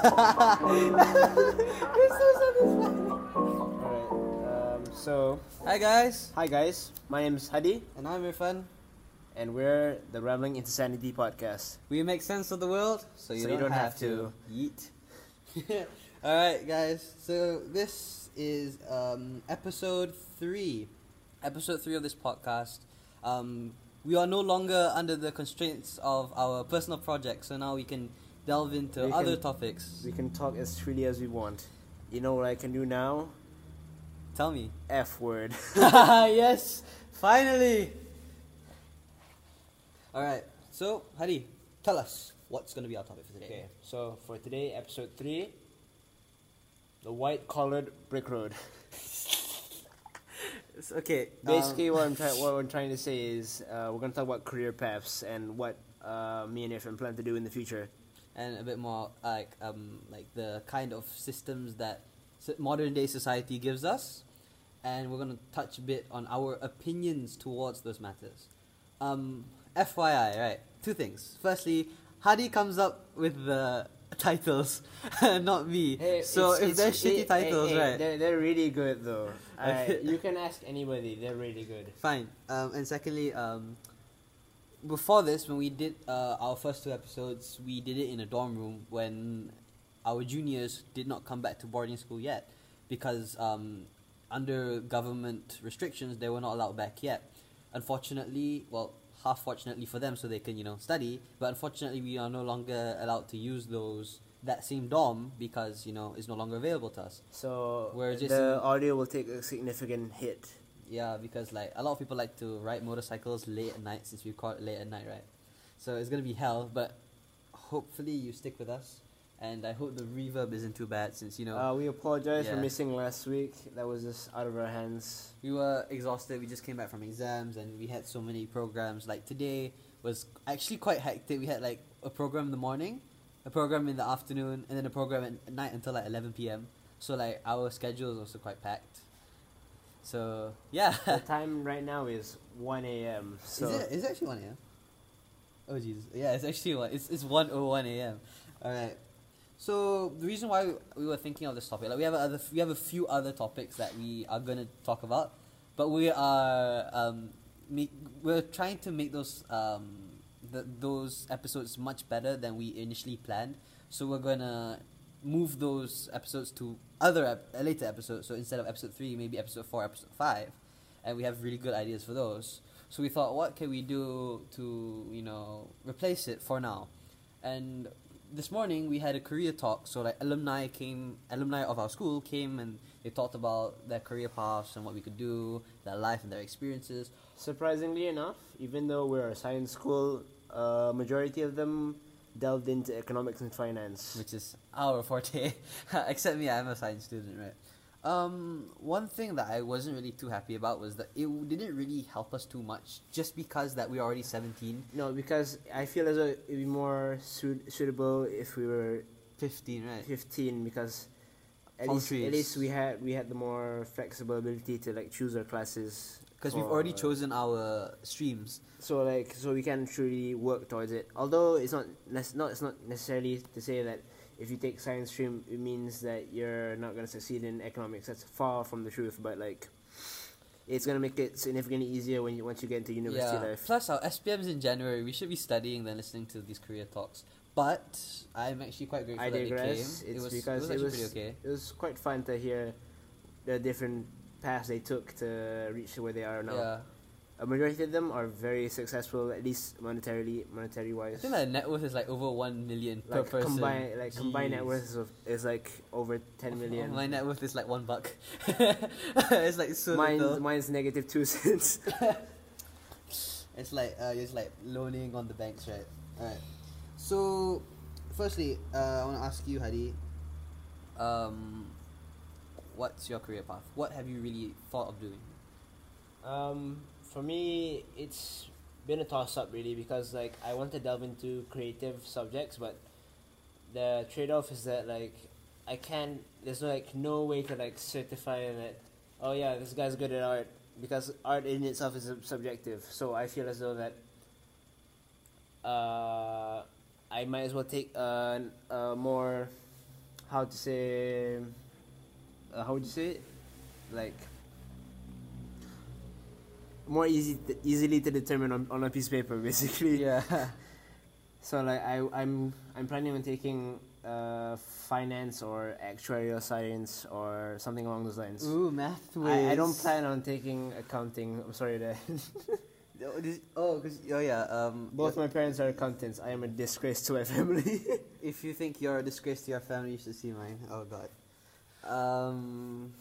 Alright, um, so, Hi guys, hi guys, my name is Hadi, and I'm Irfan. and we're the Rambling Insanity Podcast. We make sense of the world, so you, So don't, you don't have, have to. Yeet. All right, guys. So this is um, episode three. Episode three of this podcast. Um, we are no longer under the constraints of our personal projects, so now we can delve into We other can- topics. We can talk as freely as we want. You know what I can do now? Tell me. F word. yes, finally. All right. So, Hadi, tell us what's going to be our topic for today. Okay, so for today, episode 3, the white collared brick road. It's okay. Basically, um, what I'm trying what I'm trying to say is uh, we're gonna talk about career paths and what uh, me and Irfan plan to do in the future. And a bit more like um like the kind of systems that modern day society gives us, and we're gonna touch a bit on our opinions towards those matters. Um, FYI, right? Two things. Firstly, Hadi comes up with the titles, not me. so it's- if it's- they're shitty it- titles, hey, hey, right? They're, they're really good though. I, you can ask anybody. They're really good. Fine. Um, and secondly, um, before this, when we did uh, our first two episodes, we did it in a dorm room when our juniors did not come back to boarding school yet because um, under government restrictions, they were not allowed back yet. Unfortunately, well, half fortunately for them, so they can you know study. But unfortunately, we are no longer allowed to use those that same dorm because you know it's no longer available to us. So We're just the audio will take a significant hit. Yeah, because like a lot of people like to ride motorcycles late at night since we call it late at night, right? So it's gonna be hell, but hopefully you stick with us, and I hope the reverb isn't too bad since you know Uh, we apologize for missing last week. That was just out of our hands. we were exhausted. We just came back from exams, and we had so many programs. Like today was actually quite hectic. We had like a program in the morning, a program in the afternoon, and then a program at at night until like eleven p.m. So like our schedule is also quite packed. So yeah. the time right now is 1 a.m. So is it? Is it actually one a.m.? Oh Jesus! Yeah, it's actually one. It's it's one oh one a.m. All right. So the reason why we were thinking of this topic, like we have other, we have a few other topics that we are gonna talk about, but we are um, make, we're trying to make those um, the, those episodes much better than we initially planned. So we're gonna move those episodes to other ep- uh, later episodes. So instead of episode three, maybe episode four, episode five, and we have really good ideas for those. So we thought, what can we do to you know replace it for now? And this morning we had a career talk. So like alumni came, alumni of our school came and they talked about their career paths and what we could do, their life and their experiences. surprisingly enough, even though we're a science school, uh, majority of them delved into economics and finance. which is our forte. Except me, I'm a science student, right? Um, one thing that I wasn't really too happy about was that it didn't really help us too much, just because that we are already seventeen. No, because I feel as though it'd be more suit- suitable if we were 15, right? 15 because at least, at least we had we had the more flexible ability to like choose our classes Because we've already chosen our streams. so like so we can truly work towards it although it's not nec- not it's not necessarily to say that if you take science stream it means that you're not going to succeed in economics that's far from the truth but like it's going to make it significantly easier when you once you get into university Yeah. life Plus, our SPM's in January. We should be studying than listening to these career talks. But I'm actually quite grateful I that they came. digress. it was, because it was it was, okay. it was quite fun to hear the different paths they took to reach where they are now. Yeah. A majority of them are very successful, at least monetarily, monetary wise. I think that net worth is like over one million per Like person. combined, like combined net worth is, of, is like over ten million. My net worth is like one buck. it's like so mine's, little. mine's negative two cents. It's like uh, it's like loaning on the banks, right? Alright. So, firstly, uh, I want to ask you, Hadi. Um, what's your career path? What have you really thought of doing? Um, for me, it's been a toss up really because like I want to delve into creative subjects, but the trade off is that like I can't. There's no like no way to like certify that. Oh yeah, this guy's good at art because art in itself is subjective. So I feel as though that. Uh, I might as well take a, a more how to say uh, how would you say it like more easy to, easily to determine on, on a piece of paper basically Yeah. so like I I'm I'm planning on taking uh finance or actuarial science or something along those lines. Ooh, math I, I don't plan on taking accounting. I'm sorry that Oh, oh, 'cause- oh yeah. Um, both my parents are accountants. I am a disgrace to my family. If you think you're a disgrace to your family, you should see mine. Oh God. Um,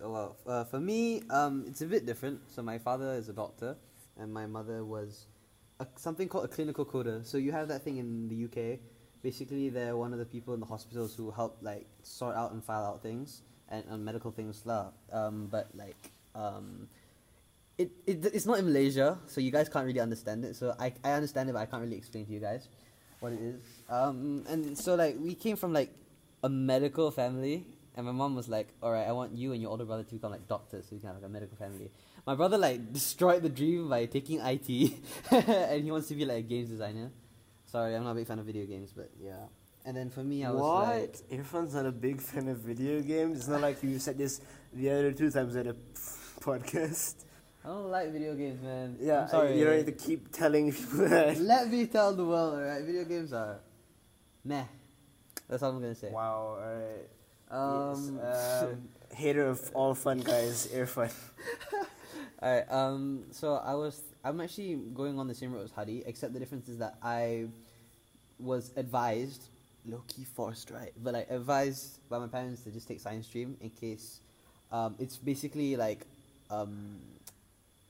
well, uh, for me, um, it's a bit different. So my father is a doctor, and my mother was a, something called a clinical coder. So you have that thing in the UK. Basically, they're one of the people in the hospitals who help like sort out and file out things and, and medical things lah. Um, but like um, it, it it's not in Malaysia, so you guys can't really understand it. So I I understand it, but I can't really explain to you guys what it is. Um, and so like we came from like a medical family, and my mom was like, "All right, I want you and your older brother to become like doctors, so you can have like a medical family." My brother like destroyed the dream by taking IT, and he wants to be like a games designer. Sorry, I'm not a big fan of video games, but yeah. And then for me, I was like, "What? Irfan's not a big fan of video games. It's not like you said this the other two times at a podcast. I don't like video games, man. Yeah, I'm sorry. you don't need to keep telling people that. Let me tell the world, alright? Video games are meh. That's all I'm gonna say. Wow, alright. Um, Yes, um, hater of all fun guys, Irfan. Alright, um, so I was, I'm actually going on the same road as Hadi, except the difference is that I was advised, low key forced, right? But like advised by my parents to just take science stream in case, um, it's basically like, um,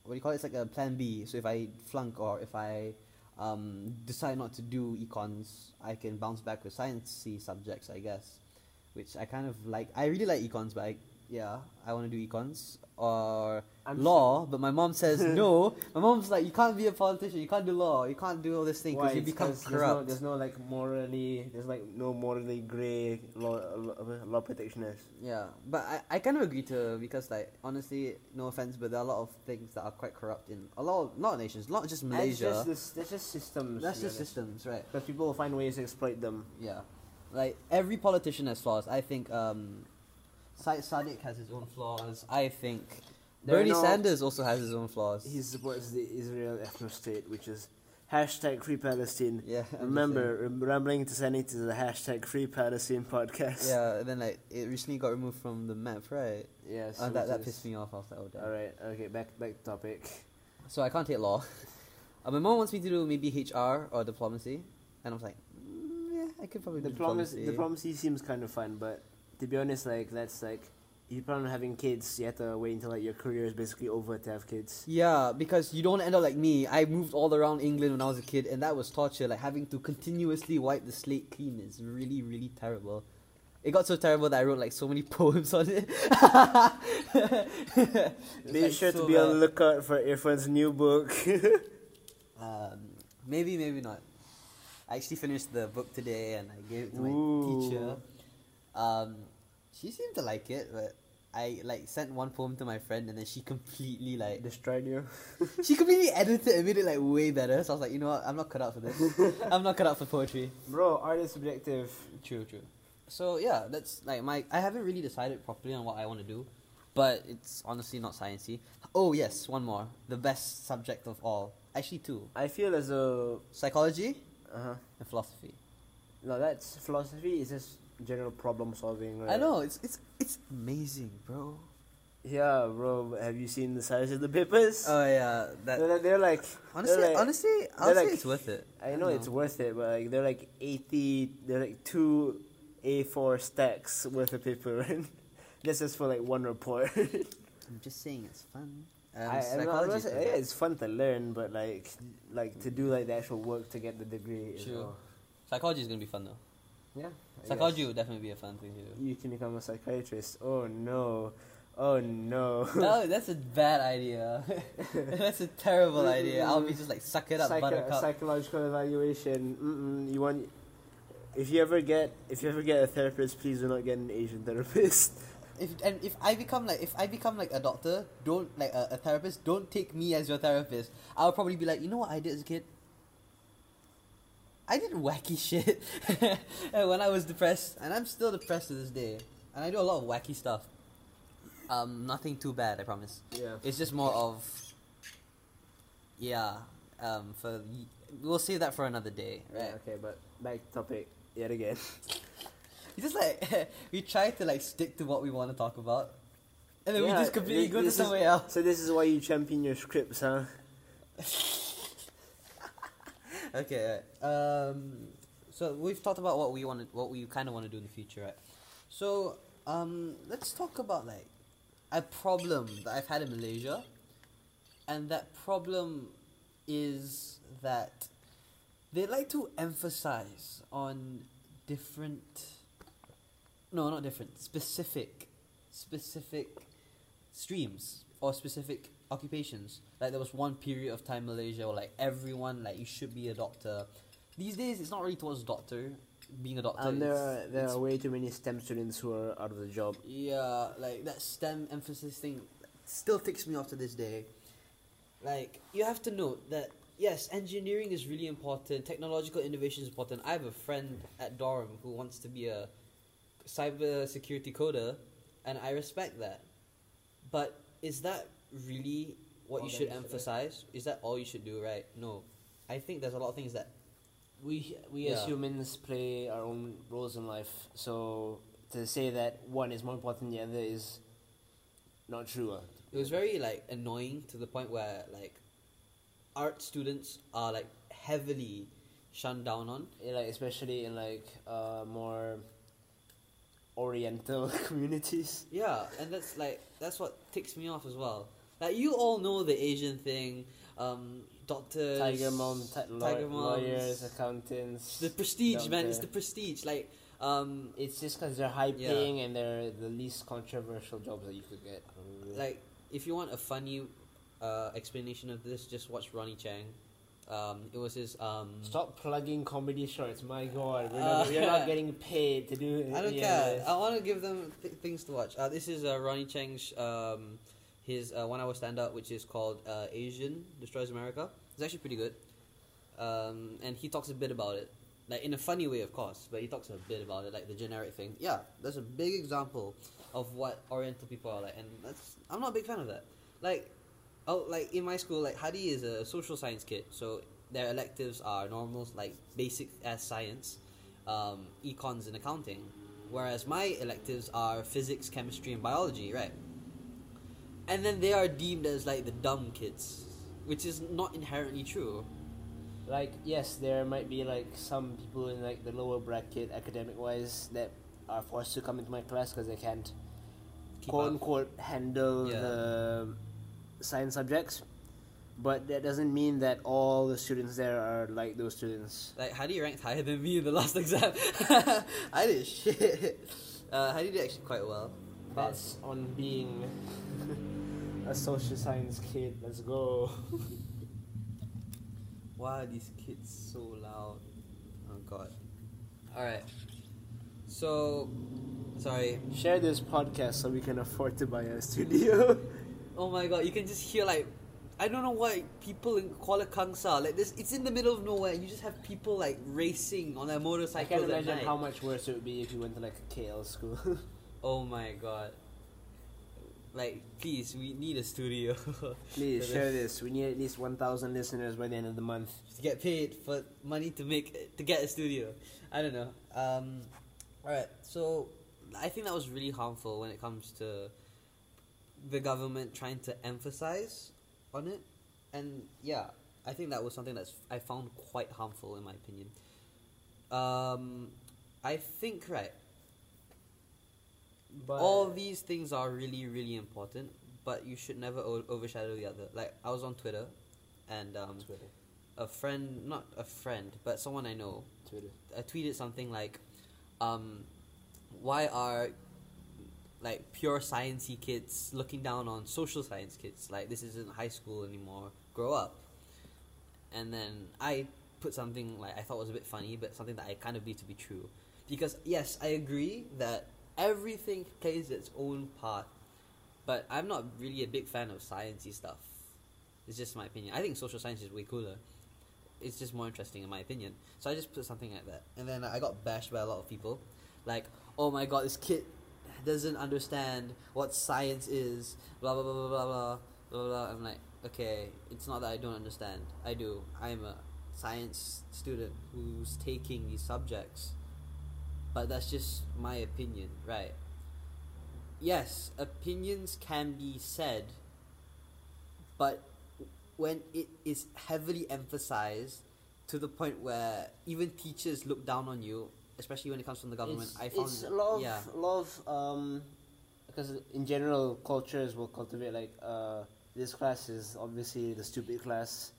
what do you call it? It's like a plan B. So if I flunk or if I, um, decide not to do econs, I can bounce back with sciencey subjects, I guess. Which I kind of like. I really like econs, but I, yeah, I want to do econs or I'm law. But my mom says no. My mom's like, you can't be a politician. You can't do law. You can't do all this thing because you become 'cause there's no, corrupt. there's no like morally, there's like no morally grey law, law, law protectionist. Yeah, but I, I kind of agree to her because like honestly, no offense, but there are a lot of things that are quite corrupt in a lot of not nations, not just Malaysia. That's just, that's just systems. That's just systems, right? Because people will find ways to exploit them. Yeah, like every politician has flaws. I think um, Syed Saddiq has his own flaws. I think There Bernie no- Sanders also has his own flaws. He supports the Israel ethno state, which is hashtag Free Palestine. yeah, I'm Remember, rem- rambling Insanity is the hashtag Free Palestine podcast. Yeah, and then like it recently got removed from the map, right? Yes. Uh, that that pissed me off. Like, oh damn. All right. Okay. Back back to topic. So I can't take law. Uh, my mom wants me to do maybe HR or diplomacy, and I was like, yeah, I could probably do Diplomacy, diplomacy. diplomacy seems kind of fun, but to be honest, like that's like you plan on having kids, you have to wait until like your career is basically over to have kids. Yeah, because you don't end up like me. I moved all around England when I was a kid, and that was torture. Like having to continuously wipe the slate clean is really, really terrible. It got so terrible that I wrote like so many poems on it. Be like, sure so to be on the lookout for Irfan's new book. Um, maybe, maybe not. I actually finished the book today, and I gave it to my Ooh. teacher. Um, she seemed to like it, but I like sent one poem to my friend, and then she completely like Destroyed you. she completely edited it and made it like way better. So I was like, you know what, I'm not cut out for this. I'm not cut out for poetry. Bro, art is subjective. True, true. So yeah, that's like my. I haven't really decided properly on what I want to do, but it's honestly not sciencey. Oh yes, one more. The best subject of all. Actually, two. I feel as a Psychology Uh huh. and philosophy. No, that's philosophy. Is just general problem solving. Right? I know it's it's it's amazing, bro. Yeah, bro. Have you seen the size of the papers? Oh yeah, that they're, they're like. honestly, they're like, honestly, I'll say like- it's worth it. I know it's worth it, but like they're like eighty. They're like two A4 stacks worth of paper, and that's just for like one report. I'm just saying it's fun. I, psychology not is saying- the yeah, it's fun to learn, but like, like to do like the actual work to get the degree. True. all- Psychology is gonna be fun though. Yeah. I Psychology guess. would definitely be a fun thing to do. You can become a psychiatrist. Oh no. Oh no. no, that's a bad idea. that's a terrible idea. I'll be just like suck it up, Psycho- buttercup. psychological evaluation. Mm-mm, you want. If you ever get if you ever get a therapist, please do not get an Asian therapist. if and if I become like if I become like a doctor, don't like a, a therapist, don't take me as your therapist. I'll probably be like, you know what I did as a kid? I did wacky shit when I was depressed, and I'm still depressed to this day. And I do a lot of wacky stuff. Um, nothing too bad, I promise. Yeah. It's just more of, yeah. Um, for we'll save that for another day, right? Yeah, okay, but back to topic yet again. It's just like we try to like stick to what we want to talk about, and then we just completely go to somewhere else. So this is why you champion your scripts, huh? Okay. Right. Um. So we've talked about what we want, what we kind of want to do in the future, right? So um, let's talk about like a problem that I've had in Malaysia, and that problem is that they like to emphasize on different. No, not different. Specific, specific streams or specific occupations. Like there was one period of time in Malaysia where like everyone like you should be a doctor. These days it's not really towards doctor being a doctor. And there are there are way too many STEM students who are out of the job. yeah, like that STEM emphasis thing still ticks me off to this day. Like you have to note that yes, engineering is really important. Technological innovation is important. I have a friend at Durham who wants to be a cyber security coder, and I respect that. But is that really what All you should emphasize? Is that all you should do? Right? No, I think there's a lot of things that We we as Yeah. humans play our own roles in life. So to say that one is more important than the other is not true. ah. It was very like annoying to the point where like art students are like heavily shunned down on. Yeah, like especially in like uh, more oriental communities. Yeah, and that's like that's what ticks me off as well. Like you all know the Asian thing, um, doctors, Tiger mom, ti- Tiger moms. lawyers, accountants. the prestige, man. It's the prestige. Like, um, It's just because they're high Yeah. paying and they're the least controversial jobs that you could get. like if you want a funny uh, explanation of this, just watch Ronny Chieng. Um, it was his um. Stop plugging comedy shorts. My God, we're Uh, not, we're not getting paid to do it. I don't care. this. I want to give them th- things to watch. Uh, this is uh, Ronny Chieng's um, his uh, one hour stand up, which is called uh, Asian Destroys America. It's actually pretty good. Um, and he talks a bit about it, like in a funny way, of course, but he talks a bit about it, like the generic thing. Yeah, that's a big example of what Oriental people are like, and that's I'm not a big fan of that. Like, oh, like in my school, like Hadi is a social science kid, so their electives are normals, like basic as science, um, econs and accounting, whereas my electives are physics, chemistry, and biology, right? And then they are deemed as like the dumb kids, which is not inherently true. Like yes, there might be like some people in like the lower bracket, academic wise, that are forced to come into my class because they can't Keep quote up. unquote handle Yeah. the science subjects. But that doesn't mean that all the students there are like those students. Like, how do you rank higher than me in the last exam. I did shit. Uh, Hadi did actually quite well. That's on being a social science kid. Let's go. Why are these kids so loud? Oh god. Alright. So, sorry. Share this podcast so we can afford to buy a studio. Oh my god, you can just hear like I don't know why people in Kuala Kangsar like this. It's in the middle of nowhere. You just have people like racing on their motorcycles. I at imagine how much worse it would be if you went to like a KL school. Oh my god. Like, please, we need a studio Please share this. We need at least 1,000 listeners by the end of the month. to get paid for money to make to get a studio. I don't know. Um, all right, so I think that was really harmful when it comes to the government trying to emphasize on it, and yeah, I think that was something that's I found quite harmful in my opinion. Um, I think right. But all these things are really really important but you should never o- overshadow the other like i was on twitter and um, Twitter. a friend not a friend but someone i know Twitter. uh, tweeted something like um, why are like pure sciencey kids looking down on social science kids like this isn't high school anymore grow up. And then i put something like i thought was a bit funny but something that i kind of believe to be true. Because yes i agree that everything plays its own part but i'm not really a big fan of sciencey stuff. It's just my opinion. I think social science is way cooler. It's just more interesting in my opinion. So I just put something like that, and then I got bashed by a lot of people, like, oh my god, this kid doesn't understand what science is, blah blah blah blah blah blah blah. I'm like, okay, it's not that I don't understand. I do. I'm a science student who's taking these subjects, but that's just my opinion, right? Yes, opinions can be said, but when it is heavily emphasized to the point where even teachers look down on you, especially when it comes from the government, It's, I found it's a lot of, yeah, a lot of um, because in general cultures will cultivate like uh, this class is obviously the stupid class,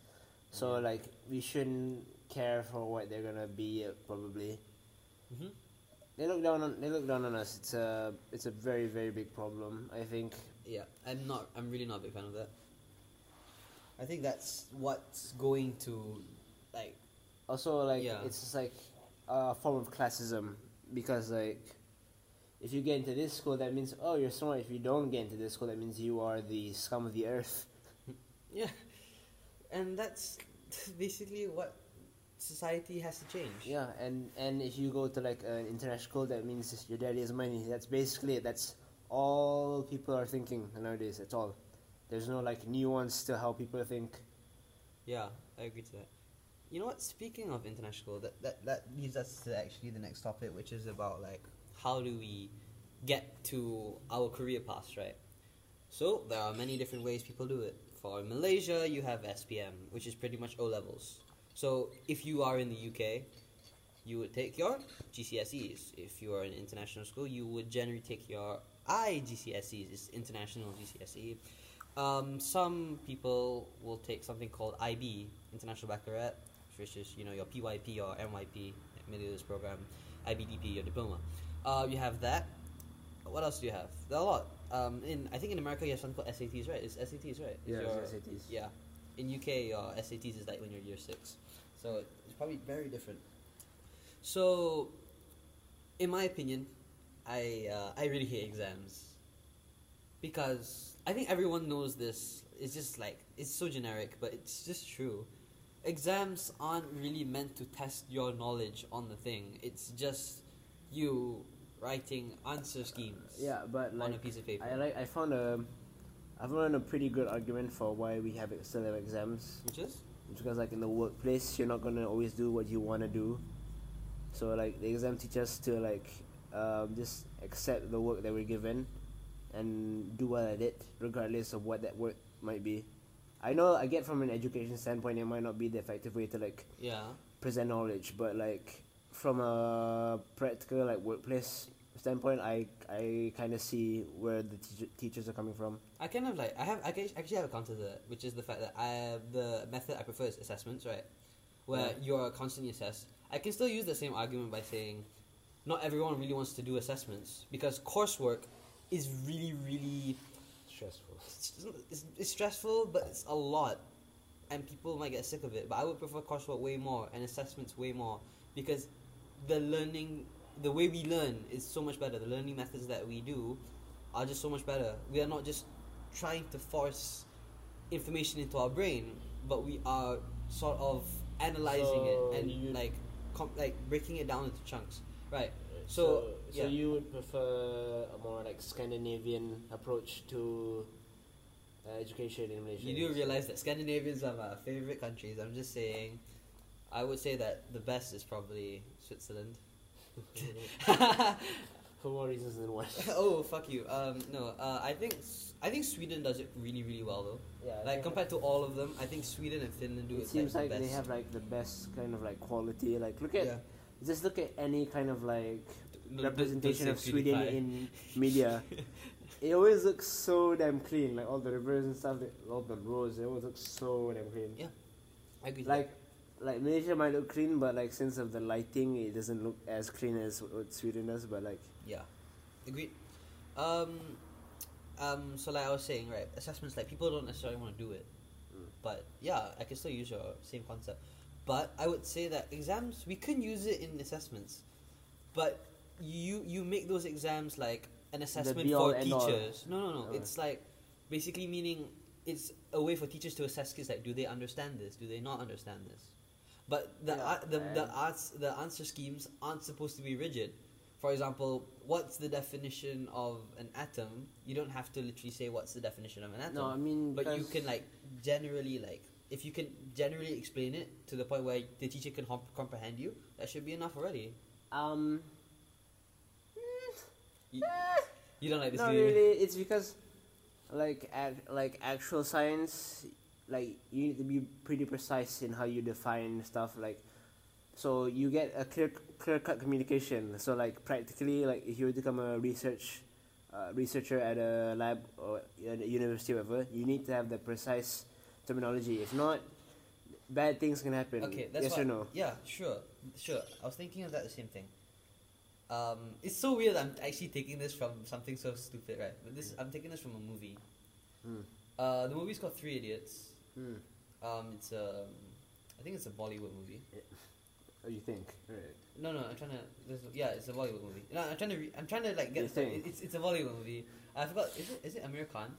so Yeah. like we shouldn't care for what they're gonna be uh, probably. hmm They look down on they look down on us. It's a it's a very very big problem. I think. yeah. I'm not. I'm really not a big fan of that. I think that's what's going to, like, Also, like Yeah. it's just like a form of classism because like if you get into this school, that means oh you're smart. If you don't get into this school, that means you are the scum of the earth. yeah, and that's basically what society has to change. Yeah, and and if you go to like an international school, that means your daddy has money. That's basically it. That's all people are thinking nowadays. That's all. There's no like nuance to how people think. Yeah, I agree to that. You know what? Speaking of international school, that, that, that leads us to actually the next topic, which is about like how do we get to our career paths, right? So there are many different ways people do it. For Malaysia, you have SPM, which is pretty much O levels. So if you are in the UK, you would take your GCSEs. If you are in international school, you would generally take your IGCSEs, it's international GCSE. Um, some people will take something called IB, International Baccalaureate, which is you know your PYP or MYP, middle years program, IBDP, your diploma. Uh, you have that. What else do you have? There are a lot. Um, in I think in America you have something called SATs, right? It's SATs, right? Yeah, your- it's SATs. Yeah. In UK, your SATs is like when you're year six, so it's probably very different. So, in my opinion, I uh, I really hate exams because I think everyone knows this. It's just like it's so generic, but it's just true. Exams aren't really meant to test your knowledge on the thing. It's just you writing answer schemes Yeah, but on a piece of paper. I like I found a I found a pretty good argument for why we have still have exams. which is because like in the workplace, you're not gonna always do what you wanna do. So like the exam teaches to like um, just accept the work that we're given and do well at it, regardless of what that work might be. I know I get from an education standpoint, it might not be the effective way to like yeah. present knowledge, but like from a practical like workplace standpoint, I I kind of see where the teacher, teachers are coming from. I kind of like I have I actually have a counter to that, which is the fact that I the method I prefer is assessments, right? Where Yeah. you're constantly assessed. I can still use the same argument by saying, not everyone really wants to do assessments because coursework is really really Stressful. it's, it's, it's stressful, but it's a lot, and people might get sick of it. But I would prefer coursework way more and assessments way more because the learning, the way we learn is so much better. The learning methods that we do are just so much better. We are not just trying to force information into our brain, but we are sort of analyzing So it and you- like com- like breaking it down into chunks. Right. So, So, so you would prefer a more like Scandinavian approach to uh, education in Malaysia? You do realize that Scandinavians are my favorite countries. I'm just saying, I would say that the best is probably Switzerland. for more reasons than one. oh fuck you. Um, no, uh, I think S- I think Sweden does it really really well though. Yeah, Like compared to all of them, I think Sweden and Finland do it it, seems like, like the they have like the best kind of like quality. Like look at yeah. Just look at any kind of like No, representation of Sweden in media. it always looks so damn clean. Like all the rivers and stuff, all the roads, it always looks so damn clean. Yeah. I agree. Like, like Malaysia might look clean, but like since of the lighting, it doesn't look as clean as what Sweden does. But like, yeah, agreed. Um, um, so like I was saying, right? Assessments like people don't necessarily want to do it, Mm. but yeah, I can still use your same concept. But I would say that exams we can use it in assessments, but you you make those exams like an assessment for teachers. No, no, no. Okay. It's like basically meaning it's a way for teachers to assess kids like do they understand this? Do they not understand this? But the Yeah, ar- the the arts the answer schemes aren't supposed to be rigid. For example, what's the definition of an atom? You don't have to literally say what's the definition of an atom. No, I mean, but you can like generally like if you can generally explain it to the point where the teacher can comprehend you, that should be enough already. Um, You, you don't like this, not really. It's because, like, ac- like actual science, like you need to be pretty precise in how you define stuff. Like, so you get a clear, clear cut communication. So, like, practically, like, if you were to become a research, uh, researcher at a lab or at a university or whatever, you need to have the precise terminology. If not, bad things can happen. Okay, that's yes why, or no. Yeah, sure, sure. I was thinking of that the same thing. Um, it's so weird. I'm actually taking this from something so stupid, right? But this, I'm taking this from a movie. Hmm. Uh, the movie's called Three Idiots. Hmm. Um, it's a, I think it's a Bollywood movie. What do you think? Right. No, no, I'm trying to. Yeah, it's a Bollywood movie. No, I'm trying to. Re, I'm trying to like get. think? It's it's a Bollywood movie. I forgot. Is it is it Aamir Khan?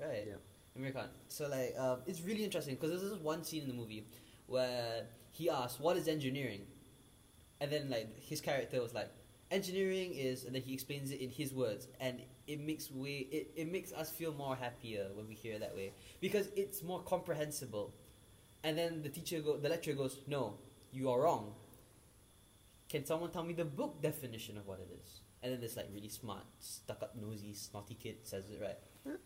Right. Yeah. Aamir Khan. So like, um, it's really interesting because there's this one scene in the movie where he asks, "What is engineering?" And then like his character was like, "Engineering is," and then he explains it in his words, and it makes we it, it makes us feel more happier when we hear it that way because it's more comprehensible. And then the teacher go, the lecturer goes, "No, you are wrong. Can someone tell me the book definition of what it is?" And then this like really smart, stuck up nosy, snotty kid says it right.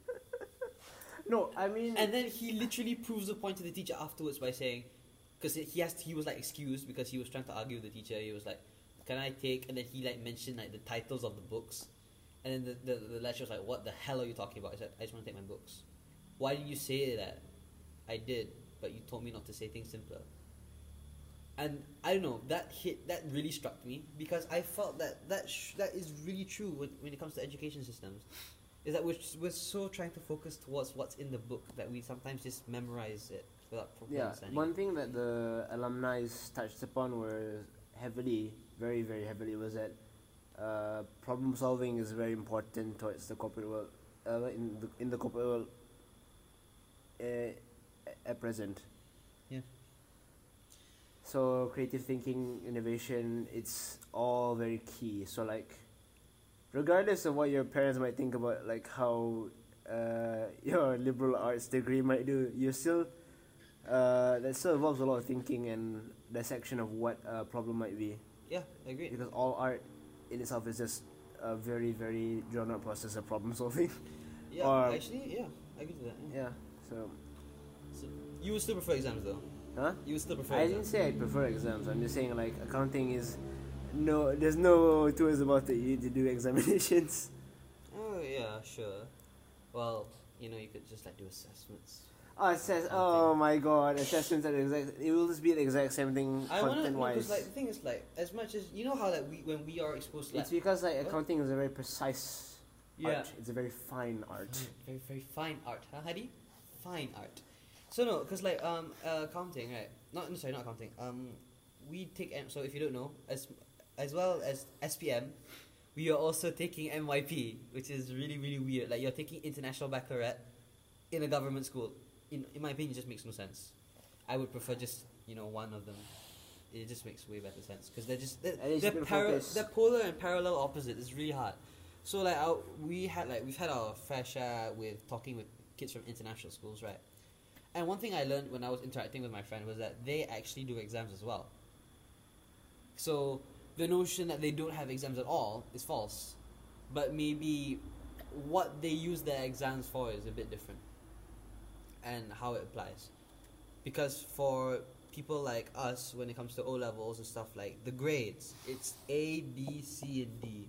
No, I mean. And then he literally proves the point to the teacher afterwards by saying, because he has he was like excused because he was trying to argue with the teacher. He was like, "Can I take?" And then he like mentioned like the titles of the books, and then the the, the lecturer was like, "What the hell are you talking about?" I said, "I just want to take my books." Why did you say that? I did, but you told me not to say things simpler. And I don't know that hit that really struck me because I felt that that sh- that is really true when, when it comes to education systems is that we're, we're so trying to focus towards what's in the book that we sometimes just memorize it without properly Yeah, understanding. one thing that the alumni touched upon were heavily, very, very heavily, was that uh, problem solving is very important towards the corporate world, uh, in the in the corporate world uh, at present. Yeah. So creative thinking, innovation, it's all very key. So like, regardless of what your parents might think about like how uh, your liberal arts degree might do, you still uh, that still involves a lot of thinking and dissection of what a problem might be. yeah, I agree. Because all art in itself is just a very, very drawn out process of problem solving. Yeah, or- actually, yeah, I agree to that. Yeah. yeah. So, So you would still prefer exams though. huh? You would still prefer. I didn't say I prefer exams. I'm just saying like accounting is no. There's no two ways about it. You need to do examinations. Oh yeah, sure. Well, you know, you could just like do assessments. Oh, it says, oh my god, assessments are the exact. It will just be the exact same thing I want to content because like the thing is like as much as you know how like we when we are exposed to like it's because like What? accounting is a very precise yeah art. It's a very fine art. very very fine art, huh, Hadi? Fine art. So no, because like um uh, accounting right? Not no, sorry, not accounting. Um, we take. So if you don't know, as as well as SPM, we are also taking MYP, which is really really weird. Like you're taking international baccalaureate in a government school. In in my opinion, it just makes no sense. I would prefer just you know one of them. It just makes way better sense because they're just they're, they're, para- they're polar and parallel opposite. It's really hard. So like our, we had like we've had our fair share with talking with kids from international schools, right? And one thing I learned when I was interacting with my friend was that they actually do exams as well. So the notion that they don't have exams at all is false. But maybe what they use their exams for is a bit different. And how it applies. Because for people like us, when it comes to O levels and stuff like the grades, it's A, B, C, and D.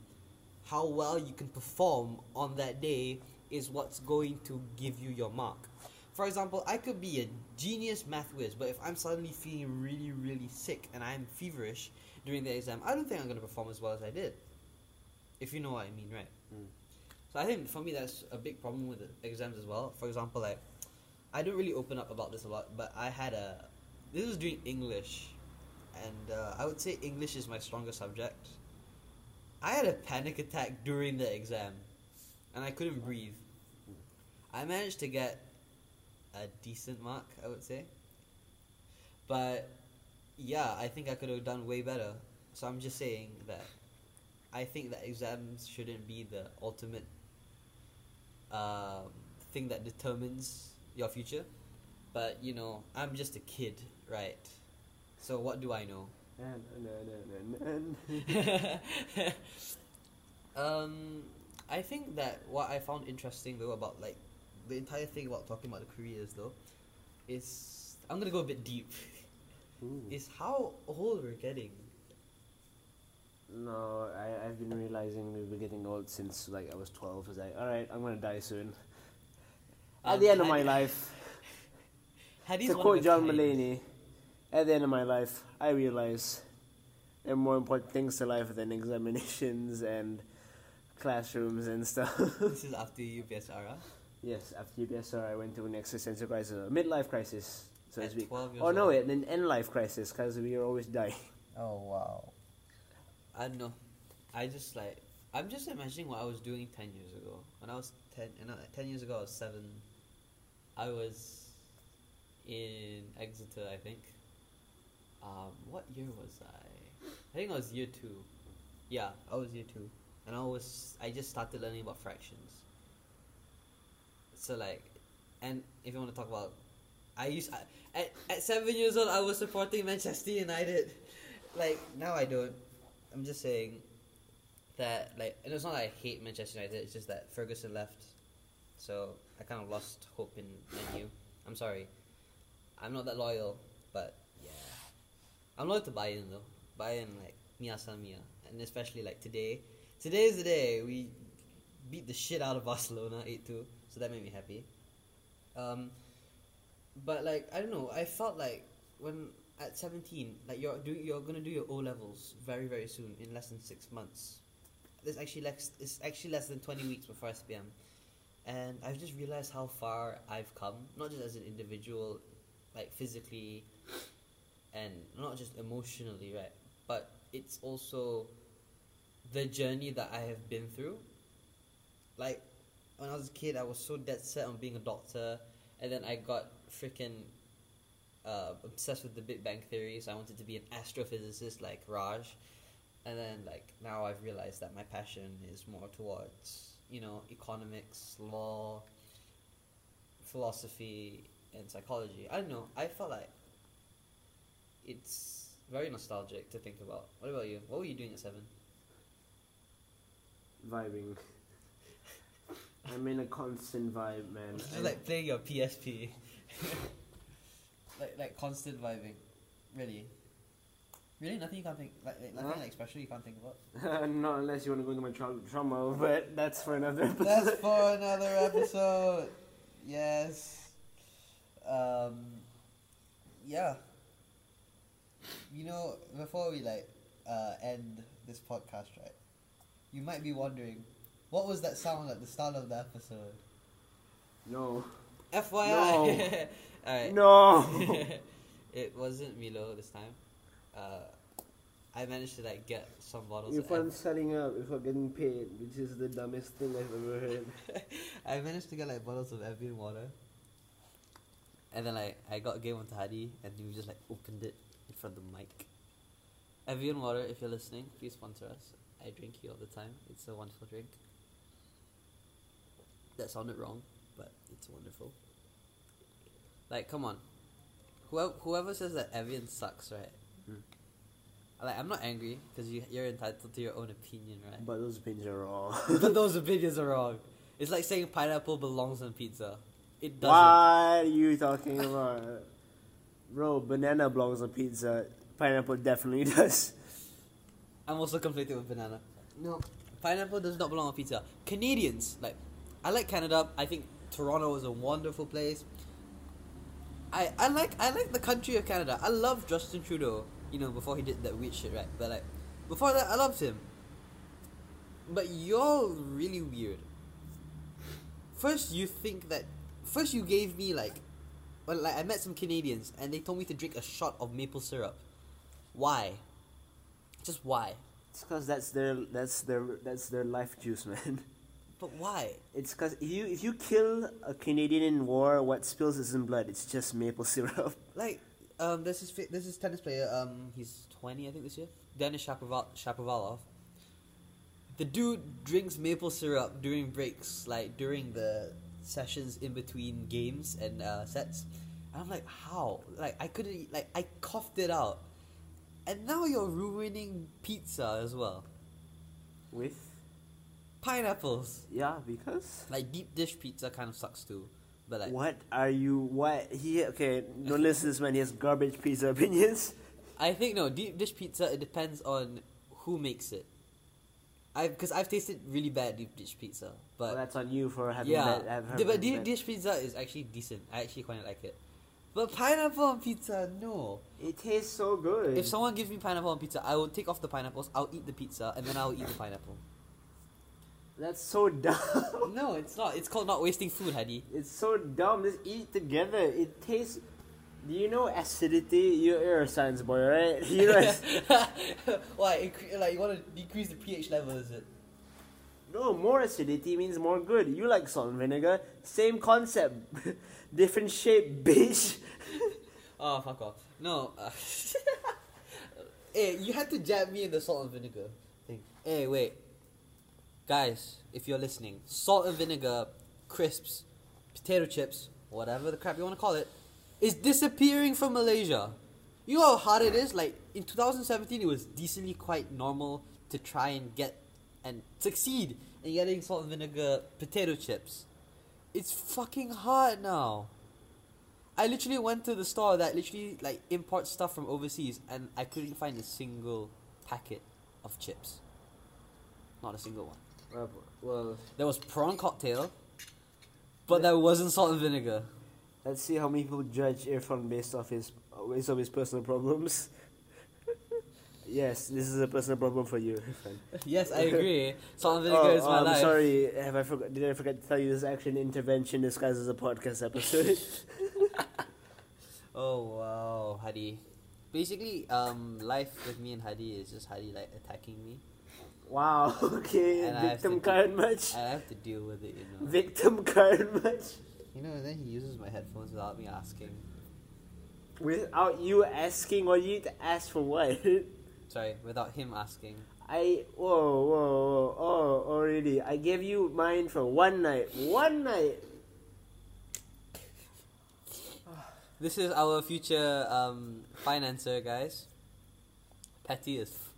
How well you can perform on that day is what's going to give you your mark. For example, I could be a genius math whiz, but if I'm suddenly feeling really, really sick and I'm feverish during the exam, I don't think I'm going to perform as well as I did. If you know what I mean, right? Mm. So I think for me that's a big problem with exams as well. For example, like I don't really open up about this a lot, but I had a this was during English, and uh, I would say English is my strongest subject. I had a panic attack during the exam, and I couldn't breathe. I managed to get a decent mark, I would say, but yeah, I think I could have done way better. So I'm just saying that I think that exams shouldn't be the ultimate um, thing that determines your future. But you know, I'm just a kid, right? So what do I know? um, I think that what I found interesting though about like the entire thing about talking about the careers though is I'm gonna go a bit deep. Ooh. is how old we're getting. No, I, I've been realizing we've been getting old since like I was 12. I was like, alright, I'm gonna die soon. At the end of my life, to quote John. Mulaney, at the end of my life, I realize there are more important things to life than examinations and classrooms and stuff. This is after UPSR. huh? yes, after UPSR, I went through an existential crisis, a midlife crisis, so to At speak. 12 years Or no, old. wait, an end life crisis, because we are always dying. Oh wow. I don't know. I just like I'm just imagining what I was doing ten years ago. When I was ten, and uh, ten years ago I was seven. I was in Exeter, I think. Um, what year was I? I think I was year two. Yeah, I was year two, and I was I just started learning about fractions. So like, and if you want to talk about, I used I, at at seven years old I was supporting Manchester United. Like now I don't. I'm just saying that like, and it's not that I hate Manchester United. It's just that Ferguson left, so I kind of lost hope in MU. I'm sorry. I'm not that loyal, but yeah, I'm loyal to Bayern though. Bayern like Mia San Mia, and especially like today. Today is the day we beat the shit out of Barcelona eight two, so that made me happy. Um, but like I don't know, I felt like when at seventeen, like you're do you're gonna do your O levels very very soon in less than six months. There's actually less it's actually less than twenty weeks before SPM, and I've just realized how far I've come, not just as an individual, like physically, and not just emotionally, right? But it's also the journey that I have been through. Like when I was a kid, I was so dead set on being a doctor, and then I got freaking uh, obsessed with the Big Bang Theory, so I wanted to be an astrophysicist like Raj. And then, like, now I've realized that my passion is more towards, you know, economics, law, philosophy, and psychology. I don't know. I felt like it's very nostalgic to think about. What about you? What were you doing at seven? Vibing. I'm in a constant vibe, man. Just like playing your PSP. like like constant vibing. Really. Really? Nothing you can't think like, like nothing like special you can't think about? Not unless you want to go into my tra- trauma, but that's for another episode. That's for another episode. Yes. Um yeah. You know, before we like uh end this podcast, right? You might be wondering, what was that sound at the start of the episode? No. FYI. Alright. No. it wasn't Milo this time. Uh, I managed to like get some bottles. if of I'm setting up, if I'm getting paid, which is the dumbest thing I've ever heard. I managed to get like bottles of Evian water. And then like I got a game onto Hadi and we just like opened it in front of the mic. Evian water, if you're listening, please sponsor us. I drink you all the time. It's a wonderful drink. That sounded wrong, but it's wonderful. Like, come on. Whoever, whoever says that Evian sucks, right? Hmm. Like, I'm not angry because you, you're entitled to your own opinion, right? But those opinions are wrong. but those opinions are wrong. It's like saying pineapple belongs on pizza. It doesn't. What are you talking about? Bro, banana belongs on pizza. Pineapple definitely does. I'm also conflicted with banana. No, pineapple does not belong on pizza. Canadians, like, I like Canada. I think Toronto is a wonderful place. I, I like I like the country of Canada. I love Justin Trudeau. You know, before he did that weird shit, right? But like, before that, I loved him. But you're really weird. First, you think that. First, you gave me like, well, like I met some Canadians and they told me to drink a shot of maple syrup. Why? Just why? It's because that's their that's their that's their life juice, man. But why? It's because if you if you kill a Canadian in war, what spills isn't blood. It's just maple syrup. Like, um, this is this is tennis player. Um, he's twenty, I think, this year. Denis Shapoval- Shapovalov. The dude drinks maple syrup during breaks, like during the sessions in between games and uh, sets. And I'm like, how? Like I couldn't, eat- like I coughed it out, and now you're ruining pizza as well. With Pineapples, yeah, because like deep dish pizza, kind of sucks too. But like, what are you? What he? Okay, don't listen to this man. He has garbage pizza opinions. I think no deep dish pizza. It depends on who makes it. I because I've tasted really bad deep dish pizza, but well, that's on you for having yeah, the- but having deep dish pizza is actually decent. I actually quite like it. But pineapple on pizza, no. It tastes so good. If someone gives me pineapple on pizza, I will take off the pineapples. I'll eat the pizza, and then I'll eat the pineapple. That's so dumb. No, it's not. It's called not wasting food, Hadi. It's so dumb. Just eat together. It tastes. Do you know acidity? You're, you're a science boy, right? You know. Why? like you want to decrease the pH level? Is it? no, more acidity means more good. You like salt and vinegar. Same concept, different shape, bitch. Oh, fuck off. No. Uh, hey, eh, you had to jab me in the salt and vinegar thing. Hey, eh, wait. Guys, if you're listening, salt and vinegar, crisps, potato chips, whatever the crap you want to call it, is disappearing from Malaysia. You know how hard it is? Like, in 2017, it was decently quite normal to try and get and succeed in getting salt and vinegar potato chips. It's fucking hard now. I literally went to the store that literally like imports stuff from overseas, and I couldn't find a single packet of chips. Not a single one. Uh, well, There was prawn cocktail, but there wasn't salt and vinegar. let's see how many people judge Irfan based off his based off his personal problems. yes, this is a personal problem for you, Irfan. yes, I agree. Salt and vinegar oh, is my life. I'm life. sorry. Have I forgot? Did I forget to tell you this is actually an intervention disguised as a podcast episode? Oh wow, Hadi. Basically, um, life with me and Hadi is just Hadi like attacking me, wow. Okay. And Victim card much. I have to deal with it, you know. Victim card much. You know, and then he uses my headphones without me asking. Without you asking, or you need to ask for what? Sorry, without him asking. I whoa whoa whoa oh already I gave you mine for one night one night This is our future um, financer, guys. Petty as f-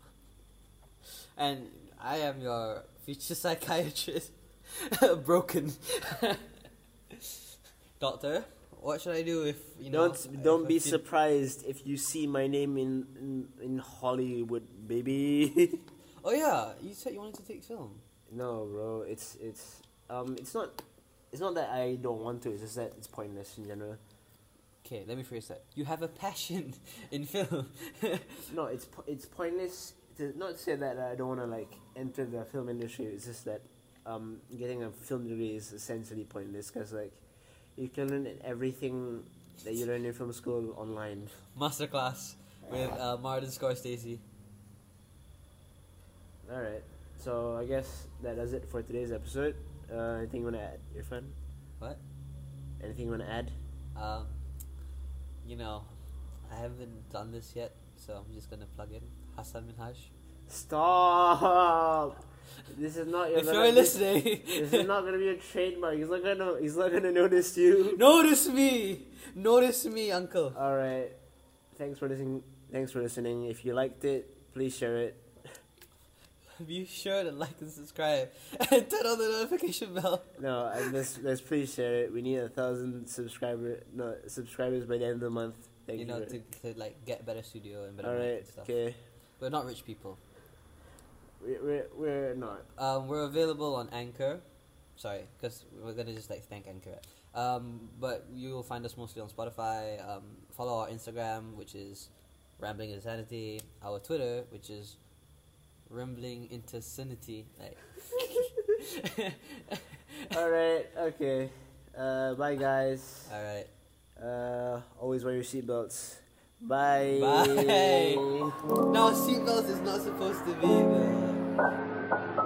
And I am your future psychiatrist. Broken. Doctor, what should I do if, you know... don't don't be surprised if you see my name in in, in Hollywood baby Oh yeah, you said you wanted to take film. no bro it's it's um it's not it's not that I don't want to it's just that it's pointless in general Okay, let me phrase that. You have a passion in film. no it's po- it's pointless to not to say that I don't want to like enter the film industry it's just that um getting a film degree is essentially pointless because like you can learn everything that you learn in film school online Masterclass with uh, Martin Scorsese. all right so I guess that does it for today's episode uh, anything you want to add your friend? What? anything you want to add Um, you know, I haven't done this yet, so I'm just gonna plug in Hassan Minhaj. stop this is not your if you're listening, this is not gonna be a trademark he's not gonna he's not gonna notice you notice me, notice me, Uncle. All right. Thanks for listening. Thanks for listening. If you liked it, please share it. Be sure to like and subscribe and turn on the notification bell. No, and let's let's please share it. We need a thousand subscriber no subscribers by the end of the month. Thank you you. know, to, to like get better studio and better All stuff. Okay. We're not rich people. We we're we're not. Um, we're available on Anchor. Sorry, because we're gonna just like thank Anchor. Um, but you will find us mostly on Spotify. Um, follow our Instagram, which is Rambling Insanity. Our Twitter, which is Rambling Intersanity. Like, All right. Okay. Uh, bye guys. all right. Uh, always wear your seatbelts. Bye. Bye. No, seatbelts is not supposed to be the.